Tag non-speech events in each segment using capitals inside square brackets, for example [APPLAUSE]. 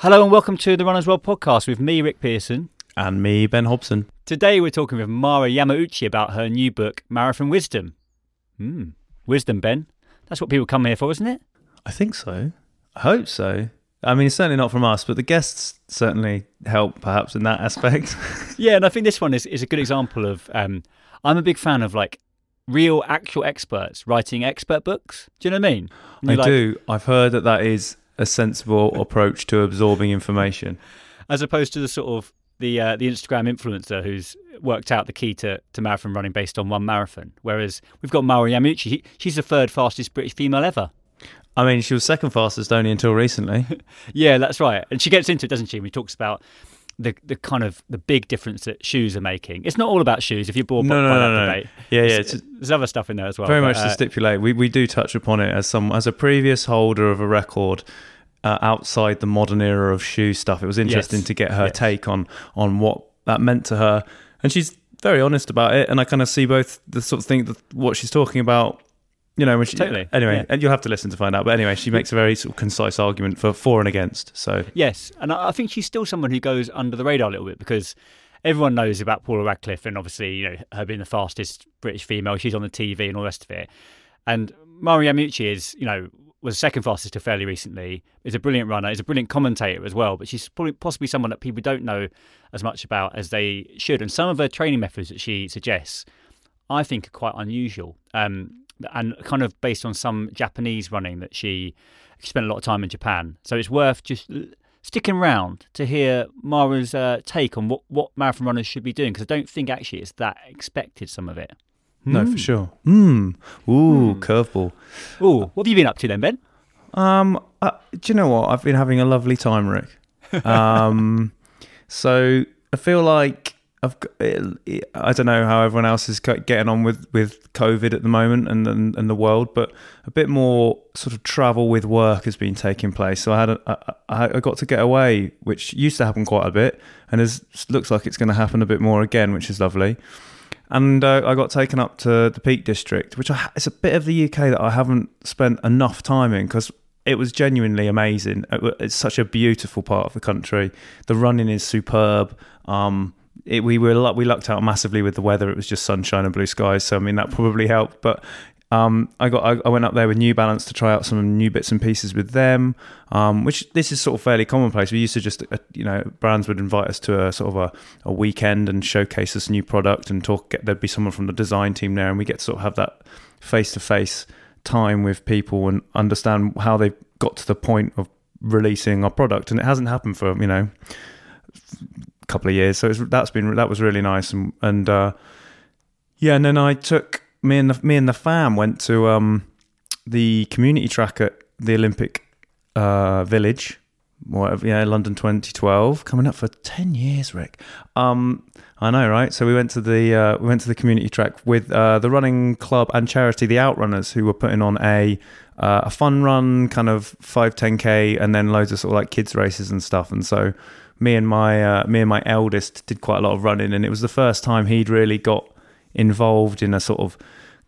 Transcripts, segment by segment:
Hello and welcome to the Runners World podcast with me, Rick Pearson. And me, Ben Hobson. Today we're talking with Mara Yamauchi about her new book, Marathon Wisdom. Hmm, wisdom, Ben. That's what people come here for, isn't it? I think so. I hope so. I mean, certainly not from us, but the guests certainly help perhaps in that aspect. [LAUGHS] yeah, and I think this one is, is a good example of. Um, I'm a big fan of like real, actual experts writing expert books. Do you know what I mean? I like, do. I've heard that that is a sensible approach to absorbing information, as opposed to the sort of the uh, the Instagram influencer who's worked out the key to, to marathon running based on one marathon. Whereas we've got Mara Yamauchi. He, she's the third fastest British female ever. I mean, she was second fastest only until recently. [LAUGHS] yeah, that's right. And she gets into it, doesn't she? When she talks about the the kind of the big difference that shoes are making. It's not all about shoes. If you're bored no, by, no, by no, that no. debate, yeah, yeah. There's, there's, other stuff in there as well. Very but, much uh, to stipulate. We we do touch upon it as some as a previous holder of a record. Uh, outside the modern era of shoe stuff, it was interesting Yes. to get her Yes. take on on what that meant to her, and she's very honest about it. And I kind of see both the sort of thing that what she's talking about. You know, when she Totally, anyway, yeah. and you'll have to listen to find out. But anyway, she makes a very sort of concise argument for for and against. So Yes, and I think she's still someone who goes under the radar a little bit because everyone knows about Paula Radcliffe and obviously you know her being the fastest British female. She's on the TV and all the rest of it. And Mara Yamauchi is you know was second fastest till fairly recently. Is a brilliant runner. Is a brilliant commentator as well. But she's probably possibly someone that people don't know as much about as they should. And some of her training methods that she suggests, I think, are quite unusual. Um, and kind of based on some Japanese running that she she spent a lot of time in Japan. So it's worth just sticking around to hear Mara's uh, take on what, what marathon runners should be doing because I don't think actually it's that expected, some of it. no, Hmm. for sure. Mm. Ooh, curveball. Ooh, what have you been up to then, Ben? Um, uh, do you know what? I've been having a lovely time, Rick. [LAUGHS] Um, so I feel like I've. I don't know how everyone else is getting on with with COVID at the moment and, and and the world, but a bit more sort of travel with work has been taking place. So I had a, I, I got to get away, which used to happen quite a bit, and is looks like it's going to happen a bit more again, which is lovely. And uh, I got taken up to the Peak District, which I, it's a bit of the UK that I haven't spent enough time in because it was genuinely amazing. It It's such a beautiful part of the country. The running is superb. Um, it, we were we lucked out massively with the weather. It was just sunshine and blue skies, so I mean that probably helped. But um, I got I, I went up there with New Balance to try out some new bits and pieces with them, um, which this is sort of fairly commonplace. We used to just uh, you know brands would invite us to a sort of a, a weekend and showcase this new product and talk. Get, there'd be someone from the design team there, and we get to sort of have that face to face time with people and understand how they've got to the point of releasing our product. And it hasn't happened for you know couple of years, so that's been that was really nice and and uh, yeah. And then I took me and the me and the fam went to um, the community track at the Olympic uh, Village, whatever, yeah, London 2012, coming up for 10 years, Rick. Um, I know, right? So we went to the uh, we went to the community track with uh, the running club and charity, the Outrunners, who were putting on a uh, a fun run, kind of five, 10k, and then loads of sort of like kids races and stuff. And so me and my uh, me and my eldest did quite a lot of running, and it was the first time he'd really got involved in a sort of,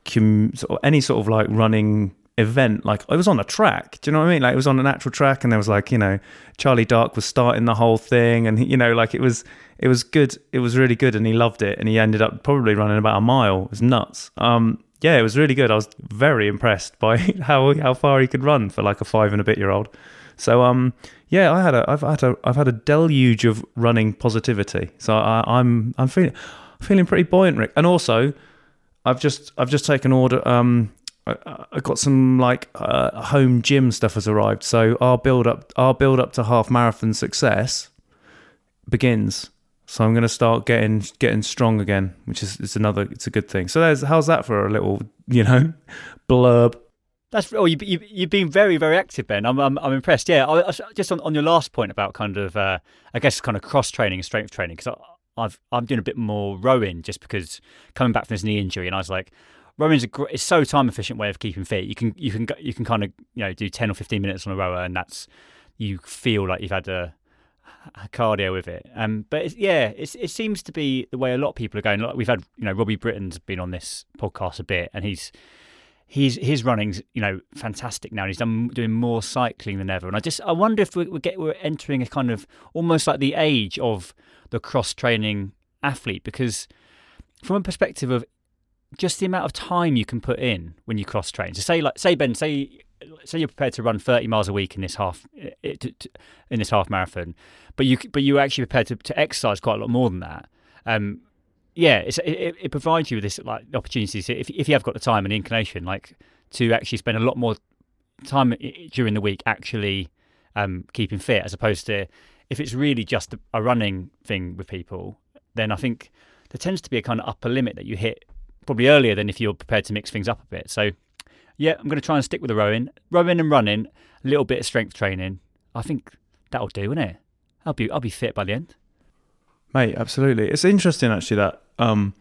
sort of any sort of like running event. Like I was on a track. Do you know what I mean? Like it was on an actual track, and there was like you know Charlie Dark was starting the whole thing, and you know like it was it was good. It was really good, and he loved it, and he ended up probably running about a mile. It was nuts. Um, yeah, it was really good. I was very impressed by [LAUGHS] how how far he could run for like a five and a bit year old. So um, yeah, I had a I've had a I've had a deluge of running positivity. So I, I'm I'm feeling feeling pretty buoyant, Rick. And also, I've just I've just taken order. Um, I, I got some like uh, home gym stuff has arrived. So our build up our build up to half marathon success begins. So I'm going to start getting getting strong again, which is it's another it's a good thing. So there's how's that for a little you know [LAUGHS] blurb. That's oh, you, you you've been very very active, Ben. I'm I'm, I'm impressed. Yeah, I, I, just on, on your last point about kind of uh, I guess kind of cross training and strength training because I've I'm doing a bit more rowing just because coming back from this knee injury and I was like rowing's a great, it's so time efficient way of keeping fit. You can you can you can kind of you know do ten or fifteen minutes on a rower and that's you feel like you've had a cardio with it. Um, but it's, yeah, it's, it seems to be the way a lot of people are going. Like we've had, you know, Robbie Britton's been on this podcast a bit, and he's he's his running's you know fantastic now. And he's done doing more cycling than ever. And I just I wonder if we're, we get we're entering a kind of almost like the age of the cross training athlete because from a perspective of just the amount of time you can put in when you cross train. So say like say Ben, say say you're prepared to run 30 miles a week in this half in this half marathon, but you but you're actually prepared to, to exercise quite a lot more than that. Um, yeah, it, it provides you with this like opportunities if if you have got the time and the inclination, like to actually spend a lot more time during the week actually um, keeping fit, as opposed to if it's really just a running thing with people, then I think there tends to be a kind of upper limit that you hit probably earlier than if you're prepared to mix things up a bit. So yeah, I'm going to try and stick with the rowing, rowing and running, a little bit of strength training. I think that'll do, won't it? I'll be I'll be fit by the end. Mate, absolutely. It's interesting actually that um,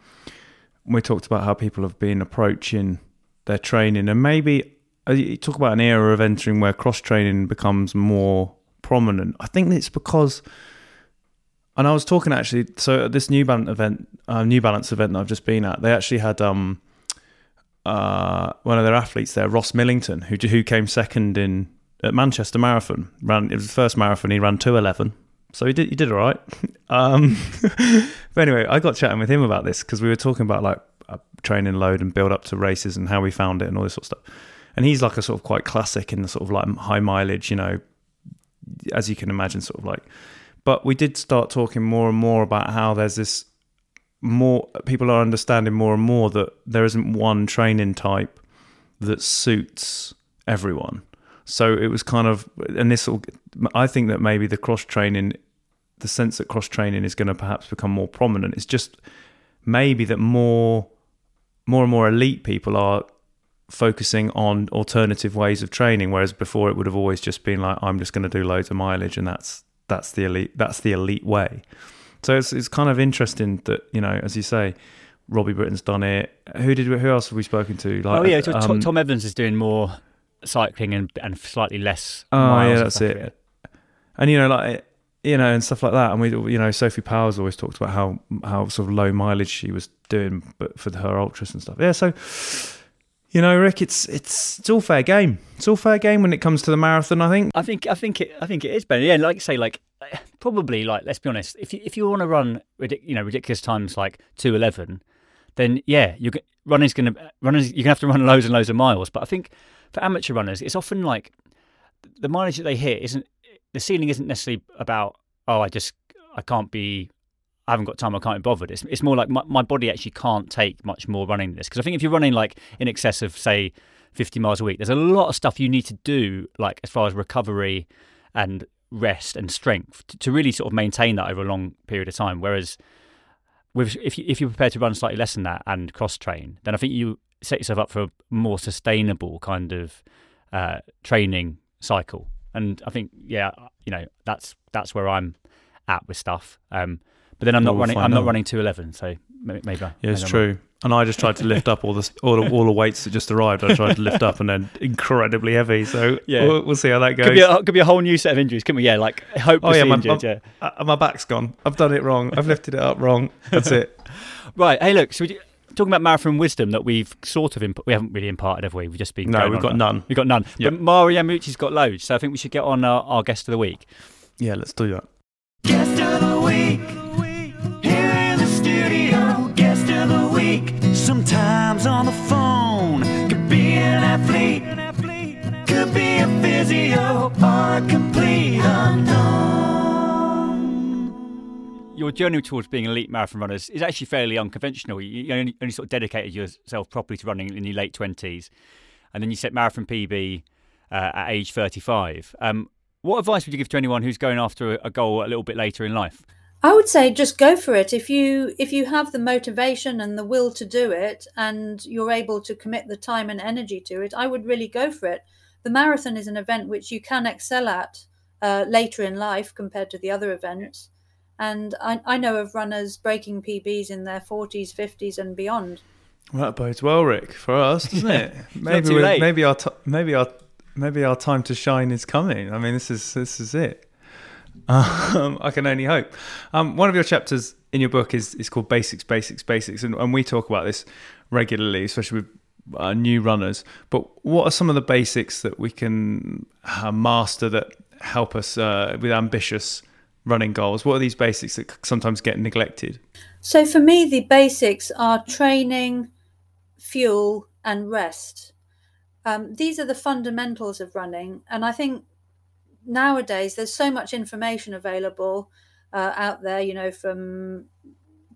we talked about how people have been approaching their training, and maybe uh, you talk about an era of entering where cross training becomes more prominent. I think it's because, and I was talking actually. So at this New Balance event, uh, New Balance event that I've just been at, they actually had um, uh, one of their athletes there, Ross Millington, who who came second in at Manchester Marathon. Ran it was the first marathon he ran two eleven, so he did he did all right. [LAUGHS] um, [LAUGHS] but anyway, I got chatting with him about this because we were talking about like a training load and build up to races and how we found it and all this sort of stuff. And he's like a sort of quite classic in the sort of like high mileage, you know, as you can imagine, sort of like. But we did start talking more and more about how there's this more people are understanding more and more that there isn't one training type that suits everyone. So it was kind of, and this will, I think that maybe the cross training, the sense that cross training is going to perhaps become more prominent. It's just maybe that more, more and more elite people are focusing on alternative ways of training, whereas before it would have always just been like, I'm just going to do loads of mileage, and that's that's the elite that's the elite way. So it's it's kind of interesting that you know, as you say, Robbie Britton's done it. Who did who else have we spoken to? Like, oh yeah, um, Tom Evans is doing more cycling and and slightly less. Oh yeah, that's it. And you know, like you know, and stuff like that. And we, you know, Sophie Power's always talked about how how sort of low mileage she was doing, but for her ultras and stuff. Yeah, so you know, Rick, it's it's it's all fair game. It's all fair game when it comes to the marathon. I think. I think I think it I think it is, Ben. Yeah, like say, like probably like let's be honest. If you if you want to run, you know, ridiculous times like two eleven, then yeah, you running's gonna runners you're gonna have to run loads and loads of miles. But I think for amateur runners, it's often like the mileage that they hit isn't the ceiling isn't necessarily about oh I just I can't be I haven't got time, I can't be bothered. It's, it's more like my, my body actually can't take much more running this. Because I think if you're running like in excess of, say, 50 miles a week, there's a lot of stuff you need to do, like as far as recovery and rest and strength to, to really sort of maintain that over a long period of time. Whereas with, if, you, if you're prepared to run slightly less than that and cross train, then I think you set yourself up for a more sustainable kind of uh, training cycle. And I think, yeah, you know, that's that's where I'm at with stuff. Um, but then I'm not we'll running. I'm out. not running two eleven, so maybe. maybe yeah, it's true. And I just tried to lift up all the all the, all the weights that just arrived. I tried to lift up, and then incredibly heavy. So yeah, we'll, we'll see how that goes. Could be, a, could be a whole new set of injuries, couldn't we? Yeah, like hopelessly oh, yeah, my, injured. My, yeah, uh, my back's gone. I've done it wrong. I've lifted it up wrong. That's it. [LAUGHS] right. Hey, look. So we talking about marathon wisdom that we've sort of imp- we haven't really imparted, have we? We've just been no, we've got none. We've got none. Yep. But Mara Yamauchi's got loads, so I think we should get on our, our guest of the week. Yeah, let's do that. Guest of the week here in the studio. Guest of the week sometimes on the phone could be an athlete, could be a physio or a complete unknown. Your journey towards being elite marathon runners is actually fairly unconventional. You only, only sort of dedicated yourself properly to running in your late 20s, and then you set marathon PB uh, at age 35. Um, what advice would you give to anyone who's going after a- a goal a little bit later in life? I would say just go for it. If you if you have the motivation and the will to do it and you're able to commit the time and energy to it, I would really go for it. The marathon is an event which you can excel at uh, later in life compared to the other events. And I, I know of runners breaking PBs in their 40s, 50s, and beyond. Well, that bodes well, Rick, for us, doesn't it? maybe we- late. maybe our t- maybe our maybe our time to shine is coming. I mean, this is this is it. Um, [LAUGHS] I can only hope. Um, one of your chapters in your book is is called Basics, Basics, Basics, and, and we talk about this regularly, especially with uh, new runners. But what are some of the basics that we can uh, master that help us uh, with ambitious running goals? What are these basics that sometimes get neglected? So for me, the basics are training, fuel, and rest. Um, these are the fundamentals of running, and I think nowadays there's so much information available uh, out there. You know, from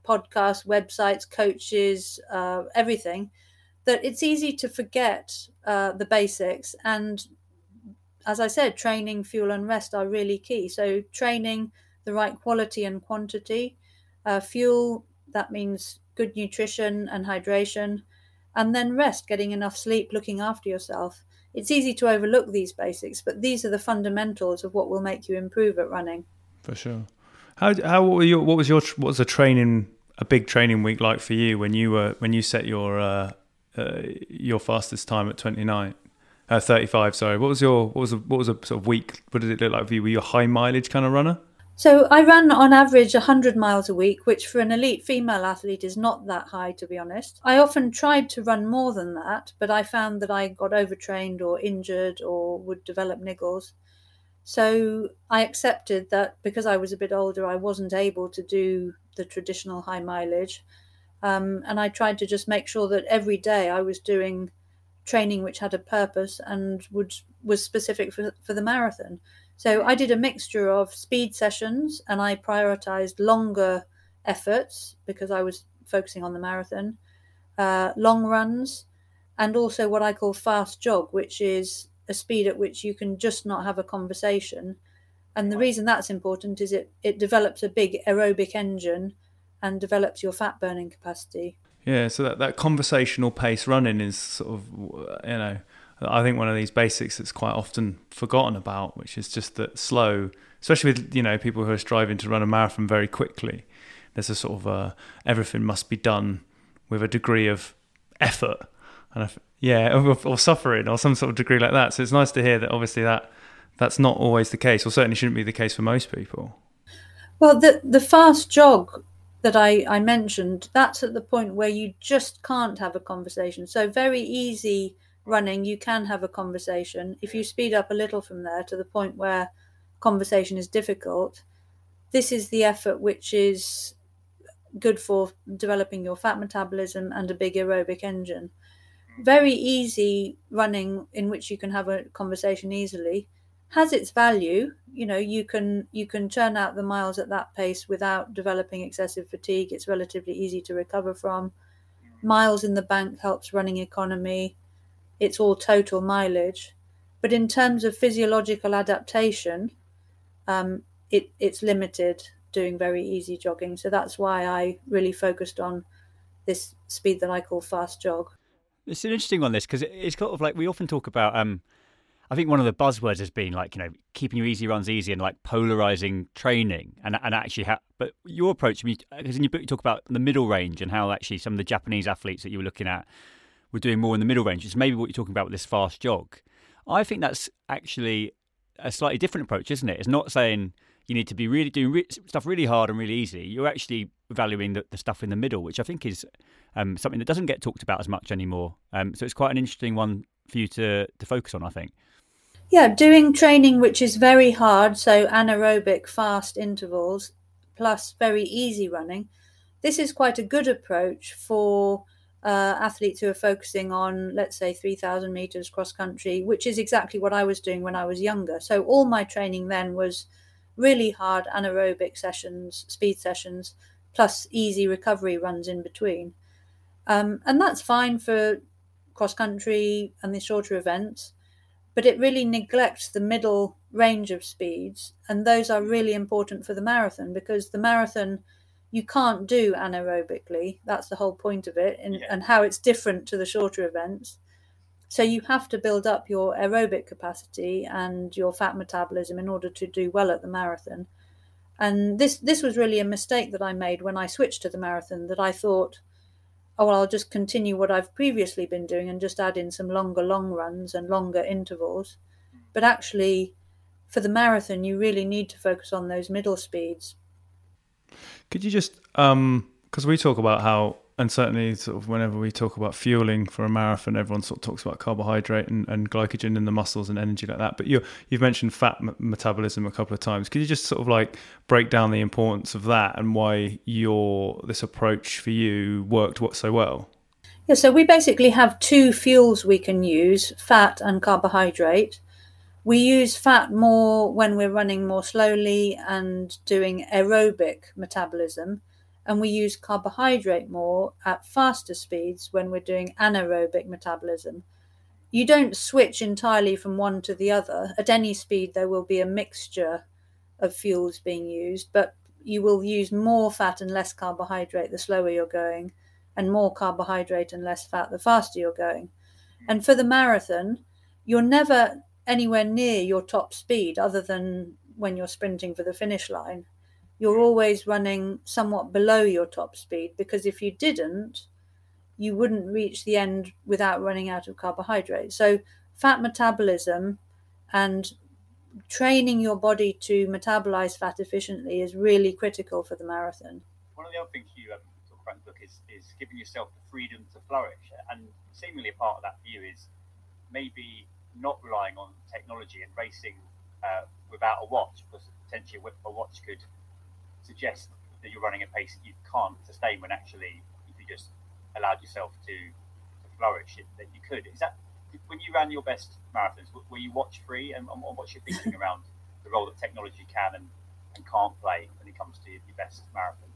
podcasts, websites, coaches, uh, everything, that it's easy to forget uh, the basics. And as I said, training, fuel, and rest are really key. So training the right quality and quantity. Uh, fuel that means good nutrition and hydration. And then rest getting enough sleep looking after yourself. It's easy to overlook these basics but these are the fundamentals of what will make you improve at running. For sure. How how were your, what was your what was a training a big training week like for you when you were when you set your uh, uh, your fastest time at 29 uh, 35 sorry. What was your what was a, what was a sort of week what did it look like for you? Were you a high mileage kind of runner? So i ran on average 100 miles a week which for an elite female athlete is not that high to be honest. I often tried to run more than that but i found that i got overtrained or injured or would develop niggles. So I accepted that because I was a bit older, I wasn't able to do the traditional high mileage. Um, and I tried to just make sure that every day I was doing training which had a purpose and would was specific for, for the marathon. So I did a mixture of speed sessions and I prioritized longer efforts because I was focusing on the marathon, uh, long runs, and also what I call fast jog, which is a speed at which you can just not have a conversation. And the reason that's important is it, it develops a big aerobic engine and develops your fat burning capacity. Yeah so that, that conversational pace running is sort of you know I think one of these basics that's quite often forgotten about which is just that slow especially with you know people who are striving to run a marathon very quickly there's a sort of uh, everything must be done with a degree of effort and if, yeah or, or suffering or some sort of degree like that. So it's nice to hear that obviously that that's not always the case or certainly shouldn't be the case for most people. Well, the, the fast jog that I, I mentioned, that's at the point where you just can't have a conversation. So, very easy running, you can have a conversation. If you speed up a little from there to the point where conversation is difficult, this is the effort which is good for developing your fat metabolism and a big aerobic engine. Very easy running in which you can have a conversation easily has its value. You know, you can you can churn out the miles at that pace without developing excessive fatigue. It's relatively easy to recover from. Miles in the bank helps running economy. It's all total mileage. But in terms of physiological adaptation, um, it, it's limited doing very easy jogging. So that's why I really focused on this speed that I call fast jog. It's an interesting one, this, because it's kind of like we often talk about. Um, I think one of the buzzwords has been like you know keeping your easy runs easy and like polarizing training and and actually. But your approach, because in your book you talk about the middle range and how actually some of the Japanese athletes that you were looking at were doing more in the middle range. It's maybe what you're talking about with this fast jog. I think that's actually a slightly different approach, isn't it? It's not saying you need to be really doing re- stuff really hard and really easy. You're actually valuing the, the stuff in the middle, which I think is um, something that doesn't get talked about as much anymore. Um, so it's quite an interesting one for you to to focus on. I think. Yeah, doing training which is very hard, so anaerobic fast intervals plus very easy running. This is quite a good approach for uh, athletes who are focusing on, let's say, 3,000 meters cross country, which is exactly what I was doing when I was younger. So all my training then was really hard anaerobic sessions, speed sessions, plus easy recovery runs in between. Um, and that's fine for cross country and the shorter events, but it really neglects the middle range of speeds. And those are really important for the marathon because the marathon you can't do anaerobically. That's the whole point of it, and, Yeah. and how it's different to the shorter events. So you have to build up your aerobic capacity and your fat metabolism in order to do well at the marathon. And this this was really a mistake that I made when I switched to the marathon. That I thought, oh well, I'll just continue what I've previously been doing and just add in some longer long runs and longer intervals. But actually, for the marathon, you really need to focus on those middle speeds. Could you just, um, because we talk about how, and certainly sort of whenever we talk about fueling for a marathon, everyone sort of talks about carbohydrate and, and glycogen in the muscles and energy like that. But you you've mentioned fat m- metabolism a couple of times. Could you just sort of like break down the importance of that and why your this approach for you worked what so well? Yeah, so we basically have two fuels we can use fat and carbohydrate. We use fat more when we're running more slowly and doing aerobic metabolism, and we use carbohydrate more at faster speeds when we're doing anaerobic metabolism. You don't switch entirely from one to the other. At any speed, there will be a mixture of fuels being used, but you will use more fat and less carbohydrate the slower you're going and more carbohydrate and less fat the faster you're going. And for the marathon, you're never anywhere near your top speed other than when you're sprinting for the finish line. You're always running somewhat below your top speed because if you didn't, you wouldn't reach the end without running out of carbohydrate. So, fat metabolism and training your body to metabolize fat efficiently is really critical for the marathon. one of the other things you um, talk about in the book is, is giving yourself the freedom to flourish. And seemingly a part of that for you is maybe not relying on technology and racing uh, without a watch, because potentially a watch could suggest that you're running a pace that you can't sustain when actually, if you just allowed yourself to, to flourish, it, that you could. Is that when you ran your best marathons? Were you watch free, and, and what's your thinking around the role that technology can and, and can't play when it comes to your best marathon?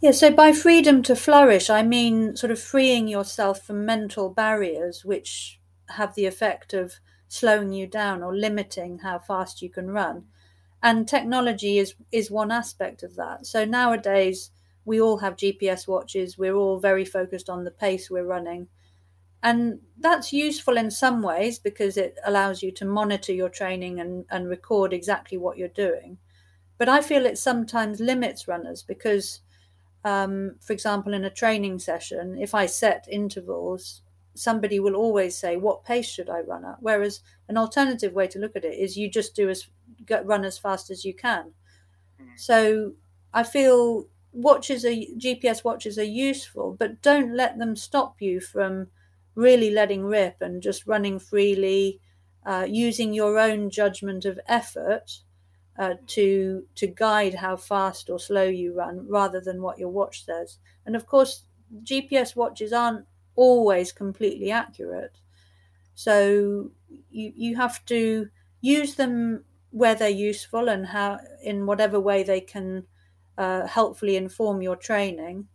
Yeah, so by freedom to flourish, I mean sort of freeing yourself from mental barriers which have the effect of slowing you down or limiting how fast you can run. And technology is, is one aspect of that. So nowadays, we all have GPS watches, we're all very focused on the pace we're running. And that's useful in some ways because it allows you to monitor your training and, and record exactly what you're doing. But I feel it sometimes limits runners because um, for example, in a training session, if I set intervals, somebody will always say, "What pace should I run at?" Whereas an alternative way to look at it is you just do as go, run as fast as you can. So I feel watches are GPS watches are useful, but don't let them stop you from really letting rip and just running freely, uh, using your own judgment of effort uh, to to guide how fast or slow you run rather than what your watch says. And of course, GPS watches aren't always completely accurate. So you you have to use them where they're useful and how in whatever way they can uh, helpfully inform your training.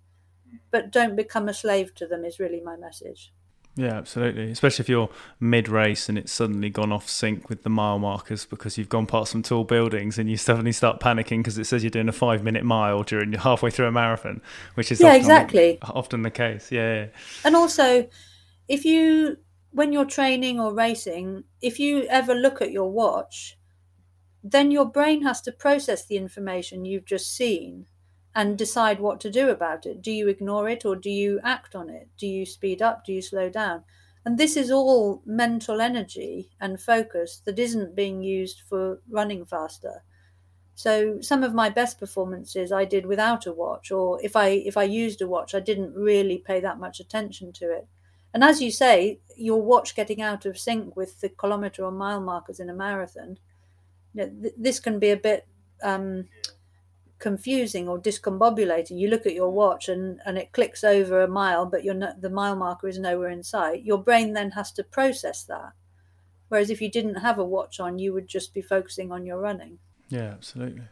But don't become a slave to them is really my message. Yeah, absolutely. Especially if you're mid race and it's suddenly gone off sync with the mile markers because you've gone past some tall buildings and you suddenly start panicking because it says you're doing a five minute mile during halfway through a marathon, which is Yeah, often, exactly. often the case. Yeah, yeah. And also, if you, when you're training or racing, if you ever look at your watch, then your brain has to process the information you've just seen and decide what to do about it. Do you ignore it or do you act on it? Do you speed up? Do you slow down? And this is all mental energy and focus that isn't being used for running faster. So some of my best performances I did without a watch, or if I if I used a watch, I didn't really pay that much attention to it. And as you say, your watch getting out of sync with the kilometer or mile markers in a marathon, you know, th- this can be a bit um, confusing or discombobulating. You look at your watch and, and it clicks over a mile, but the mile marker is nowhere in sight. Your brain then has to process that. Whereas if you didn't have a watch on, you would just be focusing on your running. Yeah, absolutely.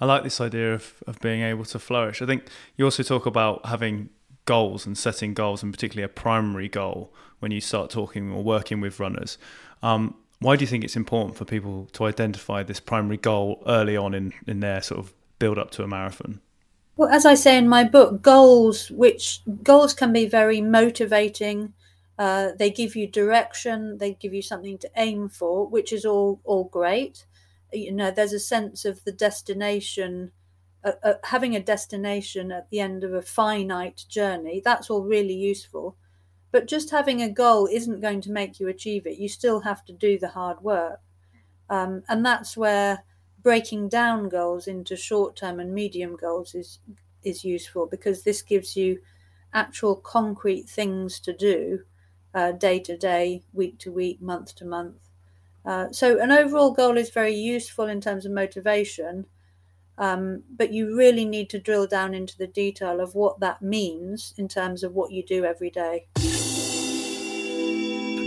I like this idea of, of being able to flourish. I think you also talk about having goals and setting goals, and particularly a primary goal when you start talking or working with runners. Um, why do you think it's important for people to identify this primary goal early on in, in their sort of build up to a marathon? Well, as I say in my book, goals which goals can be very motivating. Uh, they give you direction. They give you something to aim for, which is all all great. You know, there's a sense of the destination, uh, uh, having a destination at the end of a finite journey. That's all really useful. But just having a goal isn't going to make you achieve it. You still have to do the hard work, um, and that's where breaking down goals into short term and medium goals is is useful because this gives you actual concrete things to do uh, day to day, week to week, month to month. Uh, so an overall goal is very useful in terms of motivation, um, but you really need to drill down into the detail of what that means in terms of what you do every day.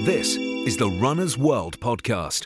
This is the Runner's World podcast.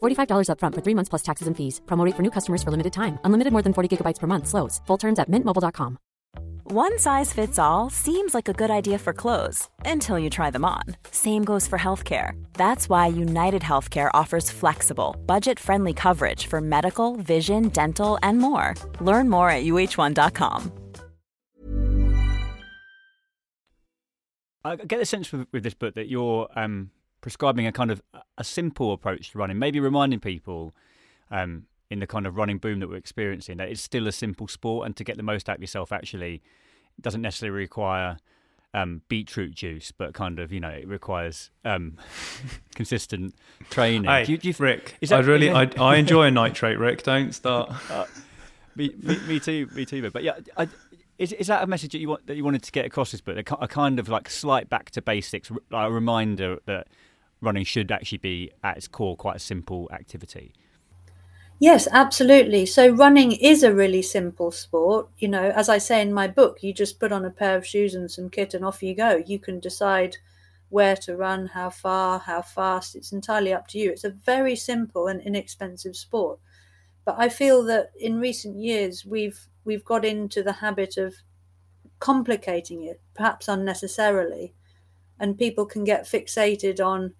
$45 upfront for three months plus taxes and fees. Promote for new customers for limited time. Unlimited more than 40 gigabytes per month. Slows. Full terms at mintmobile.com. One size fits all seems like a good idea for clothes until you try them on. Same goes for healthcare. That's why United Healthcare offers flexible, budget friendly coverage for medical, vision, dental, and more. Learn more at uh1.com. I get the sense with, with this book that you're um, prescribing a kind of a simple approach to running, maybe reminding people um, in the kind of running boom that we're experiencing that it's still a simple sport, and to get the most out of yourself actually doesn't necessarily require um, beetroot juice, but kind of you know it requires um, [LAUGHS] consistent training. Hey, do you, do you, Rick, is that- I really, I, I enjoy a nitrate. Rick, don't start. [LAUGHS] Uh, me, me, me too, me too. But yeah, I, is is that a message that you want that you wanted to get across this book? A, a kind of like slight back to basics, like a reminder that running should actually be at its core quite a simple activity. Yes, absolutely. So running is a really simple sport. You know, as I say in my book, you just put on a pair of shoes and some kit and off you go. You can decide where to run, how far, how fast. It's entirely up to you. It's a very simple and inexpensive sport. But I feel that in recent years we've we've got into the habit of complicating it, perhaps unnecessarily, and people can get fixated on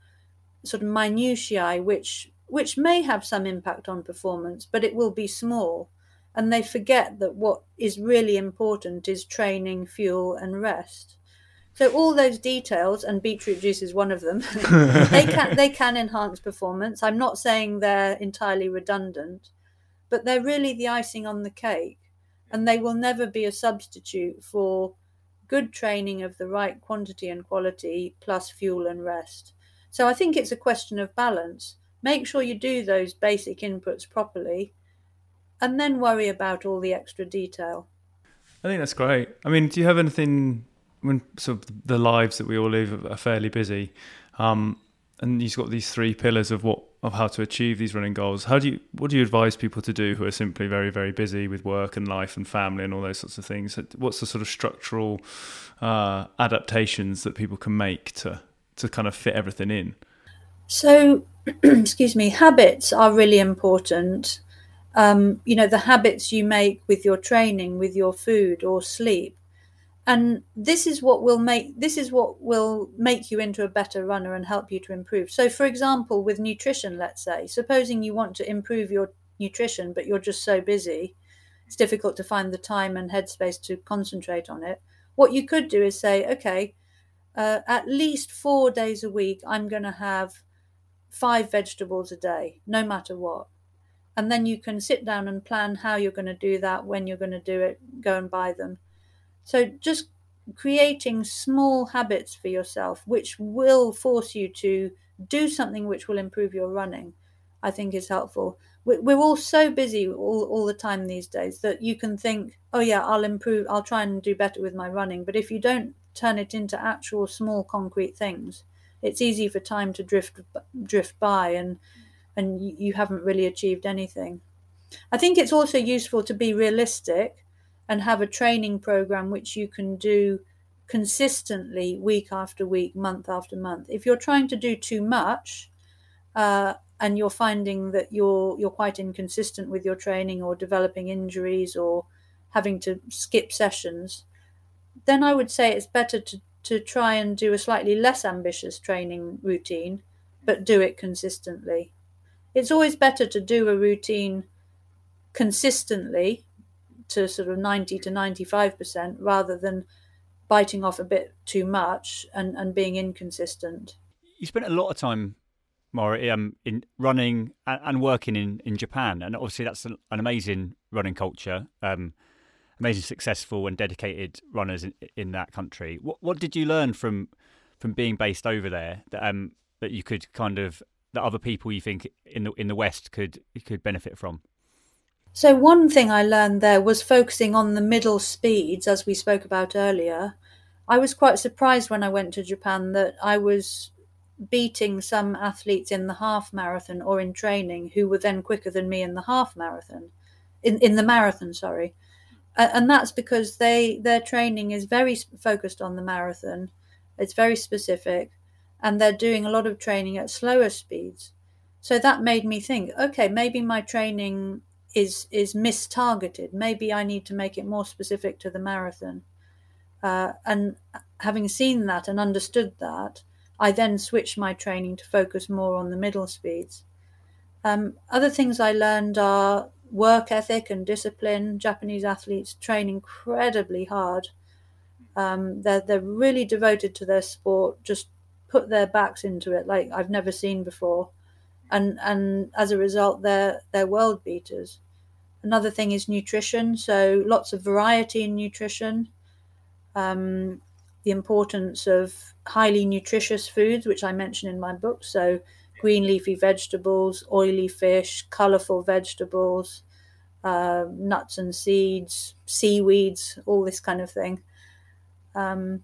sort of minutiae which which may have some impact on performance, but it will be small. And they forget that what is really important is training, fuel, and rest. So all those details, and beetroot juice is one of them, [LAUGHS] they can they can enhance performance. I'm not saying they're entirely redundant, but they're really the icing on the cake, and they will never be a substitute for good training of the right quantity and quality plus fuel and rest. So I think it's a question of balance. Make sure you do those basic inputs properly and then worry about all the extra detail. I think that's great. I mean, do you have anything when sort of the lives that we all live are fairly busy, um, and you've got these three pillars of what of how to achieve these running goals. How do you what do you advise people to do who are simply very very busy with work and life and family and all those sorts of things? What's the sort of structural uh, adaptations that people can make to to kind of fit everything in? So, [CLEARS THROAT] excuse me, habits are really important. Um, you know, the habits you make with your training, with your food or sleep. And this is what will make this is what will make you into a better runner and help you to improve. So, for example, with nutrition, let's say, supposing you want to improve your nutrition, but you're just so busy, it's difficult to find the time and headspace to concentrate on it. What you could do is say, okay, uh, at least four days a week, I'm going to have five vegetables a day, no matter what. And then you can sit down and plan how you're going to do that, when you're going to do it, go and buy them. So just creating small habits for yourself, which will force you to do something which will improve your running, I think is helpful. We're all so busy all, all the time these days that you can think, oh, yeah, I'll improve, I'll try and do better with my running. But if you don't turn it into actual small concrete things, it's easy for time to drift drift by and and you haven't really achieved anything. I think it's also useful to be realistic and have a training program which you can do consistently week after week, month after month. If you're trying to do too much uh, and you're finding that you're you're quite inconsistent with your training or developing injuries or having to skip sessions, then I would say it's better to to try and do a slightly less ambitious training routine, but do it consistently. It's always better to do a routine consistently to sort of 90 to 95% rather than biting off a bit too much and, and being inconsistent. You spent a lot of time, Mara, um, in running and, and, working in, in Japan, and obviously that's an, an amazing running culture. Um, amazing, successful and dedicated runners in, in that country. What what did you learn from from being based over there that um that you could kind of that other people you think in the in the West could could benefit from? So one thing I learned there was focusing on the middle speeds, as we spoke about earlier. I was quite surprised when I went to Japan that I was beating some athletes in the half marathon or in training who were then quicker than me in the half marathon, in in the marathon. Sorry, and that's because they their training is very focused on the marathon. It's very specific, and they're doing a lot of training at slower speeds. So that made me think, okay, maybe my training is is mistargeted. Maybe I need to make it more specific to the marathon. Uh, and having seen that and understood that, I then switched my training to focus more on the middle speeds. Um, other things I learned are work ethic and discipline. Japanese athletes train incredibly hard. Um, they're they're really devoted to their sport. Just put their backs into it like I've never seen before, and and as a result, they're they're world beaters. Another thing is nutrition. So lots of variety in nutrition. Um, the importance of highly nutritious foods, which I mention in my book. So green leafy vegetables, oily fish, colorful vegetables, uh, nuts and seeds, seaweeds, all this kind of thing. Um,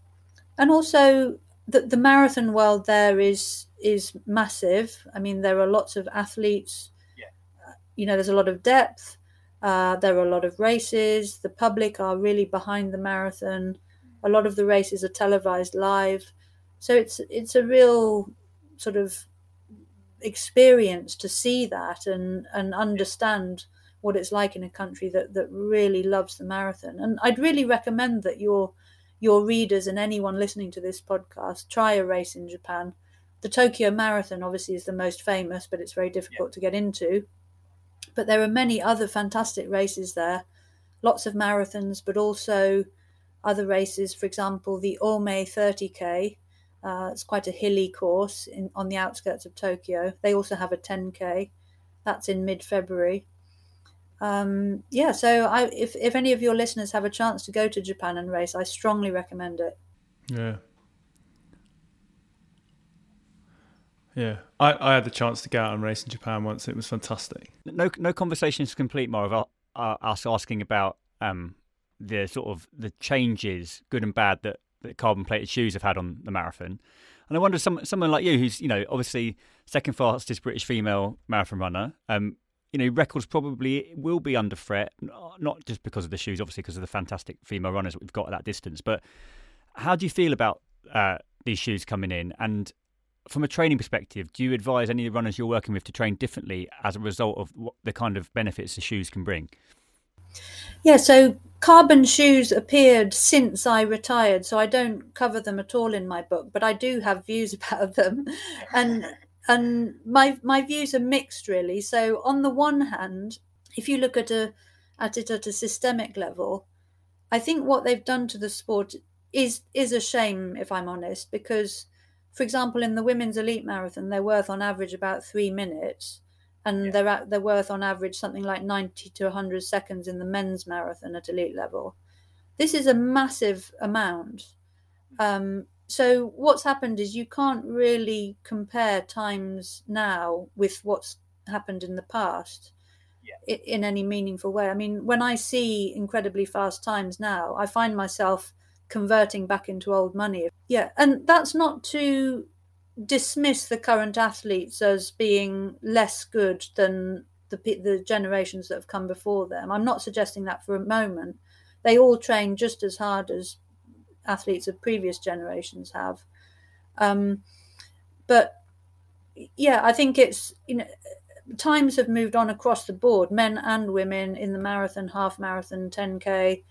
and also, the, the marathon world there is is massive. I mean, there are lots of athletes. Yeah. You know, there's a lot of depth. Uh, there are a lot of races. The public are really behind the marathon. A lot of the races are televised live, so it's it's a real sort of experience to see that and and understand what it's like in a country that that really loves the marathon. And I'd really recommend that your your readers and anyone listening to this podcast try a race in Japan. The Tokyo Marathon obviously is the most famous, but it's very difficult yeah. to get into. But there are many other fantastic races there, lots of marathons, but also other races. For example, the Ome 30k, uh, it's quite a hilly course in, on the outskirts of Tokyo. They also have a 10k. That's in mid February. Um, yeah, so I, if if any of your listeners have a chance to go to Japan and race, I strongly recommend it. Yeah. Yeah, I, I had the chance to go out and race in Japan once. It was fantastic. No, no conversations complete, more of uh, us asking about um, the sort of the changes, good and bad, that that carbon plated shoes have had on the marathon. And I wonder, some, someone like you, who's you know obviously second fastest British female marathon runner, um, you know records probably will be under threat, not just because of the shoes, obviously because of the fantastic female runners we've got at that distance. But how do you feel about uh, these shoes coming in? And from a training perspective, do you advise any of the runners you're working with to train differently as a result of what the kind of benefits the shoes can bring? Yeah, so carbon shoes appeared since I retired, so I don't cover them at all in my book, but I do have views [LAUGHS] about them. And and my my views are mixed really. So on the one hand, if you look at a at it at a systemic level, I think what they've done to the sport is is a shame if I'm honest, because for example, in the women's elite marathon, they're worth on average about three minutes and they're at, they're worth on average something like 90 to 100 seconds in the men's marathon at elite level. This is a massive amount. Um, so what's happened is you can't really compare times now with what's happened in the past yeah. in any meaningful way. I mean, when I see incredibly fast times now, I find myself converting back into old money. Yeah, and that's not to dismiss the current athletes as being less good than the the generations that have come before them. I'm not suggesting that for a moment. They all train just as hard as athletes of previous generations have. Um, but yeah, I think it's you know times have moved on across the board, men and women in the marathon, half marathon, 10k.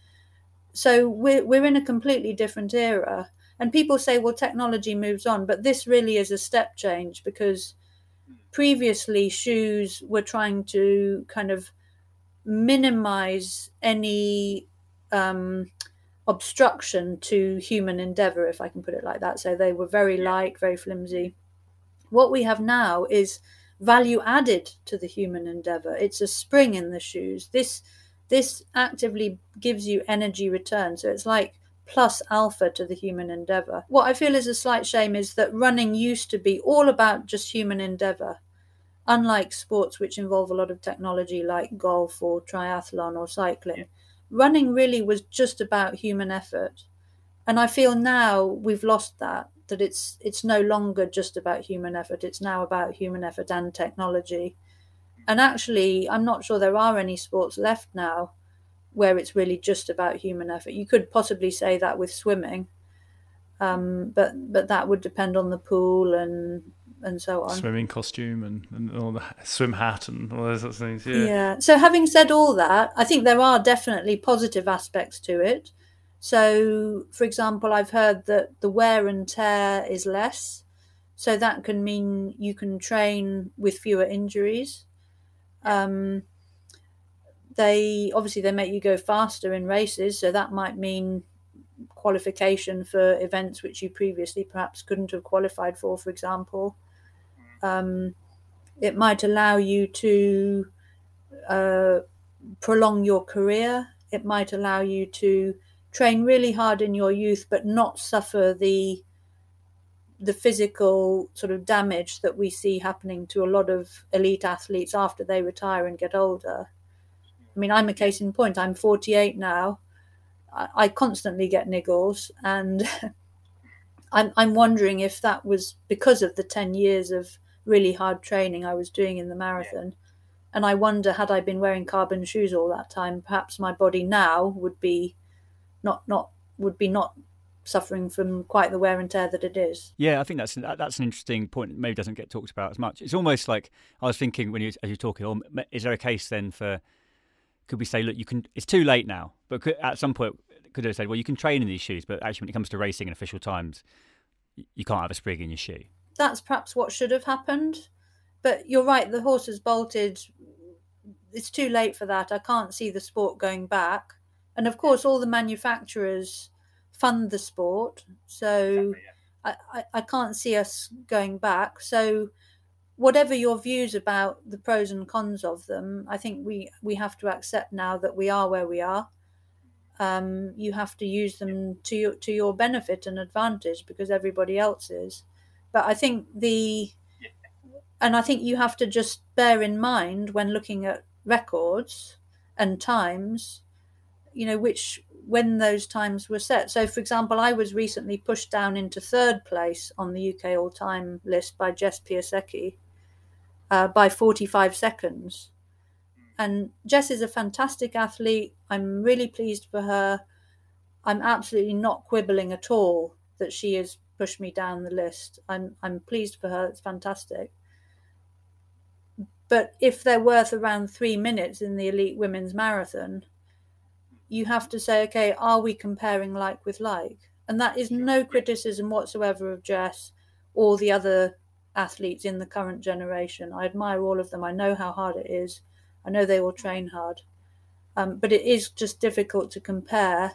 So we're we're in a completely different era and people say well technology moves on but this really is a step change because previously shoes were trying to kind of minimize any um, obstruction to human endeavor if i can put it like that. So they were very light very flimsy. What we have now is value added to the human endeavor. It's a spring in the shoes. This this actively gives you energy return. So it's like plus alpha to the human endeavor. What I feel is a slight shame is that running used to be all about just human endeavor, unlike sports which involve a lot of technology like golf or triathlon or cycling. Running really was just about human effort. And I feel now we've lost that that it's it's no longer just about human effort it's now about human effort and technology and actually i'm not sure there are any sports left now where it's really just about human effort. You could possibly say that with swimming, um, but but that would depend on the pool and and so on. Swimming costume and, and all the swim hat and all those sorts of things. Yeah. Yeah. So having said all that, I think there are definitely positive aspects to it. So, for example, I've heard that the wear and tear is less. So that can mean you can train with fewer injuries. Um, they obviously they make you go faster in races, so that might mean qualification for events which you previously perhaps couldn't have qualified for, for example. Um, it might allow you to uh, prolong your career. It might allow you to train really hard in your youth, but not suffer the the physical sort of damage that we see happening to a lot of elite athletes after they retire and get older. I mean, I'm a case in point. I'm 48 now. I, I constantly get niggles, and [LAUGHS] I'm I'm wondering if that was because of the 10 years of really hard training I was doing in the marathon. And I wonder, had I been wearing carbon shoes all that time, perhaps my body now would be not not would be not suffering from quite the wear and tear that it is. Yeah, I think that's that's an interesting point. That maybe doesn't get talked about as much. It's almost like I was thinking when you as you're talking. Oh, is there a case then for could we say, look, you can? It's too late now, but could, at some point, could have said, well, you can train in these shoes, but actually, when it comes to racing and official times, you can't have a sprig in your shoe. That's perhaps what should have happened, but you're right. The horse has bolted. It's too late for that. I can't see the sport going back, and of course, all the manufacturers fund the sport, so I, I, I can't see us going back. So whatever your views about the pros and cons of them, I think we we have to accept now that we are where we are. Um, you have to use them to your to your benefit and advantage because everybody else is. But I think the and I think you have to just bear in mind when looking at records and times, you know, which when those times were set. So, for example, I was recently pushed down into third place on the UK all time list by Jess Piasecki uh, by 45 seconds. And Jess is a fantastic athlete. I'm really pleased for her. I'm absolutely not quibbling at all that she has pushed me down the list. I'm I'm pleased for her. It's fantastic. But if they're worth around three minutes in the elite women's marathon, you have to say, okay, are we comparing like with like? And that is no criticism whatsoever of Jess or the other athletes in the current generation. I admire all of them. I know how hard it is. I know they will train hard. Um, but it is just difficult to compare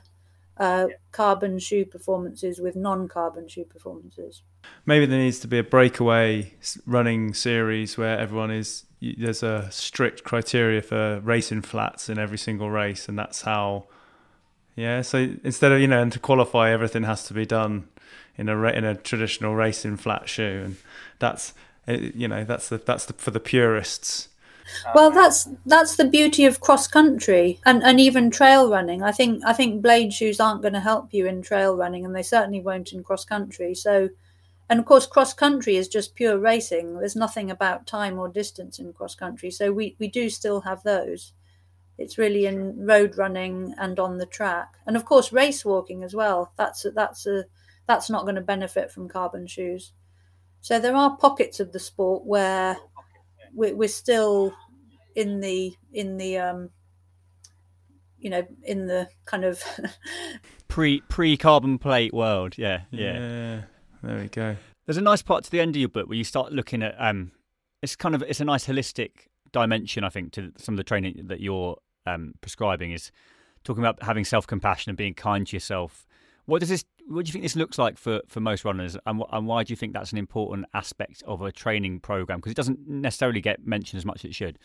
uh, carbon shoe performances with non-carbon shoe performances. Maybe there needs to be a breakaway running series where everyone is there's a strict criteria for racing flats in every single race, and that's how. Yeah, so instead of you know, and to qualify, everything has to be done in a in a traditional racing flat shoe, and that's eh, you know that's the that's the for the purists well, that's that's the beauty of cross country and, and even trail running. I think I think blade shoes aren't going to help you in trail running, and they certainly won't in cross country. So, and of course, cross country is just pure racing. There's nothing about time or distance in cross country. So we we do still have those. It's really in road running and on the track, and of course race walking as well. That's a, that's a that's not going to benefit from carbon shoes. So there are pockets of the sport where we're, we're still in the in the um you know in the kind of [LAUGHS] pre pre carbon plate world yeah, yeah. Yeah there we go. There's a nice part to the end of your book where you start looking at um it's kind of it's a nice holistic dimension i think to some of the training that you're um, prescribing is talking about having self-compassion and being kind to yourself what does this? What do you think this looks like for, for most runners, and, and why do you think that's an important aspect of a training program? Because it doesn't necessarily get mentioned as much as it should.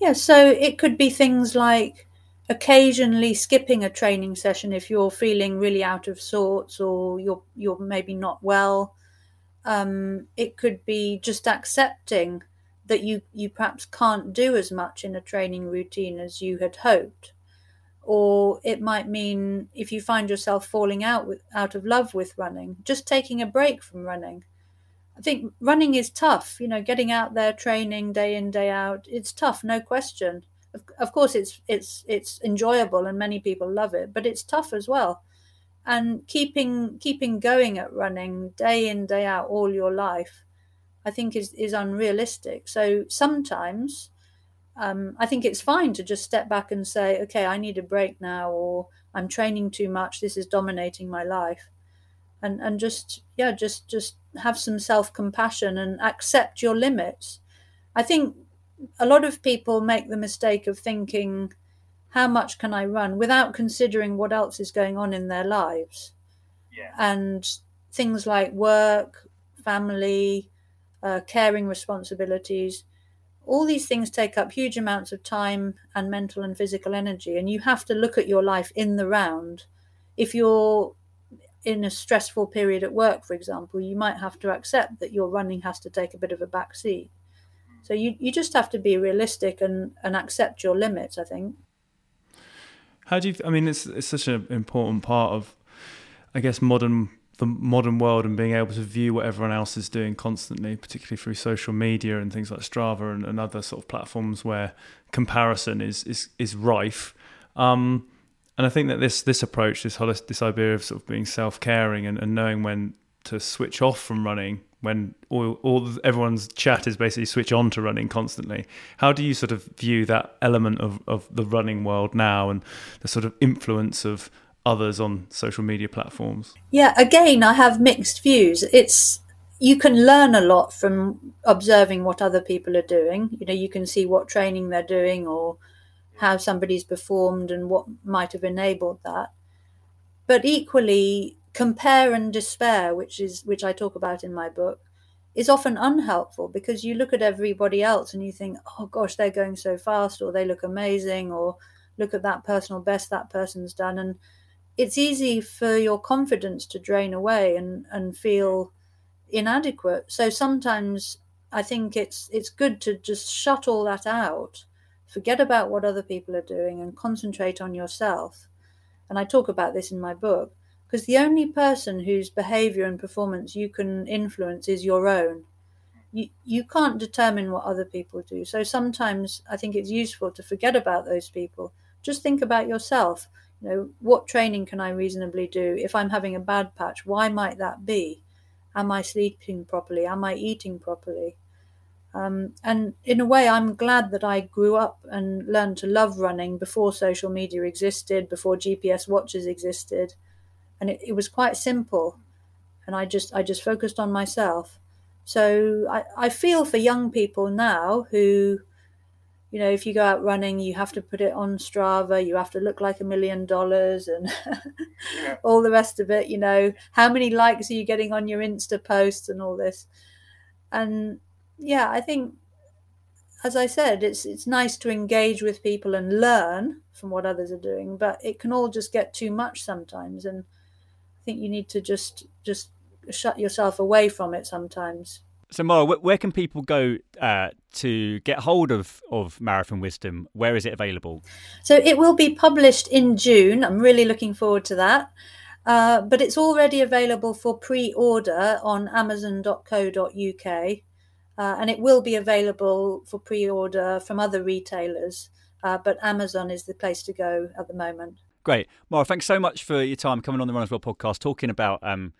Yeah, so it could be things like occasionally skipping a training session if you're feeling really out of sorts or you're you're maybe not well. Um, it could be just accepting that you you perhaps can't do as much in a training routine as you had hoped or it might mean if you find yourself falling out with out of love with running just taking a break from running. I think running is tough you know getting out there training day in day out it's tough no question. Of, of course it's it's it's enjoyable and many people love it but it's tough as well. And keeping keeping going at running day in day out all your life i think is is unrealistic. So sometimes um, I think it's fine to just step back and say, okay, I need a break now, or I'm training too much. This is dominating my life, and and just yeah, just just have some self compassion and accept your limits. I think a lot of people make the mistake of thinking, how much can I run, without considering what else is going on in their lives, yeah. and things like work, family, uh, caring responsibilities all these things take up huge amounts of time and mental and physical energy and you have to look at your life in the round. If you're in a stressful period at work for example you might have to accept that your running has to take a bit of a back seat. So you, you just have to be realistic and, and accept your limits i think. How do you i mean it's, it's such an important part of i guess modern the modern world and being able to view what everyone else is doing constantly, particularly through social media and things like Strava and, and other sort of platforms where comparison is is is rife. Um, and I think that this this approach, this holistic, this idea of sort of being self caring and, and knowing when to switch off from running when all, all everyone's chat is basically switch on to running constantly. How do you sort of view that element of, of the running world now and the sort of influence of others on social media platforms? Yeah, again, I have mixed views. It's you can learn a lot from observing what other people are doing. You know, you can see what training they're doing or how somebody's performed and what might have enabled that. But equally, compare and despair, which is which I talk about in my book, is often unhelpful because you look at everybody else and you think, oh gosh, they're going so fast, or they look amazing, or look at that personal best that person's done, and it's easy for your confidence to drain away and, and feel inadequate. So sometimes I think it's it's good to just shut all that out, forget about what other people are doing, and concentrate on yourself. And I talk about this in my book because the only person whose behavior and performance you can influence is your own. You, you can't determine what other people do. So sometimes I think it's useful to forget about those people. Just think about yourself. You know, what training can I reasonably do? If I'm having a bad patch, why might that be? Am I sleeping properly? Am I eating properly? Um, and in a way, I'm glad that I grew up and learned to love running before social media existed, before GPS watches existed, and it, it was quite simple. And I just I just focused on myself. So I, I feel for young people now who, you know, if you go out running, you have to put it on Strava, you have to look like a million dollars and [LAUGHS] Yeah. all the rest of it. You know, how many likes are you getting on your Insta posts and all this? And yeah, I think, as I said, it's it's nice to engage with people and learn from what others are doing, but it can all just get too much sometimes, and I think you need to just just shut yourself away from it sometimes. So, Mara, where, where can people go uh, to get hold of, of Marathon Wisdom? Where is it available? So it will be published in June. I'm really looking forward to that. Uh, but it's already available for pre-order on Amazon.co.uk, uh, and it will be available for pre-order from other retailers. Uh, but Amazon is the place to go at the moment. Great. Mara, thanks so much for your time coming on the Runners World podcast, talking about um,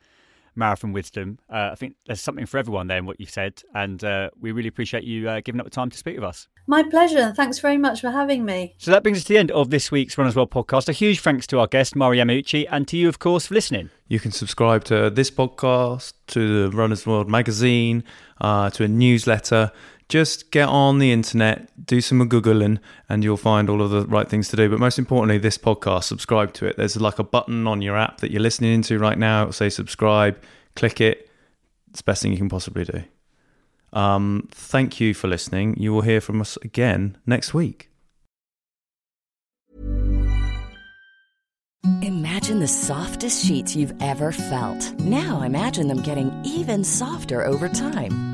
marathon wisdom. Uh, I think there's something for everyone there in what you've said, and uh, we really appreciate you uh, giving up the time to speak with us. My pleasure, and thanks very much for having me. So that brings us to the end of this week's Runners World podcast. A huge thanks to our guest, Mara Yamauchi, and to you, of course, for listening. You can subscribe to this podcast, to the Runners World magazine, uh, to a newsletter. Just get on the internet, do some Googling, and you'll find all of the right things to do. But most importantly, this podcast, subscribe to it. There's like a button on your app that you're listening into right now. It'll say subscribe. Click it. It's the best thing you can possibly do. Um, thank you for listening. You will hear from us again next week. Imagine the softest sheets you've ever felt. Now imagine them getting even softer over time.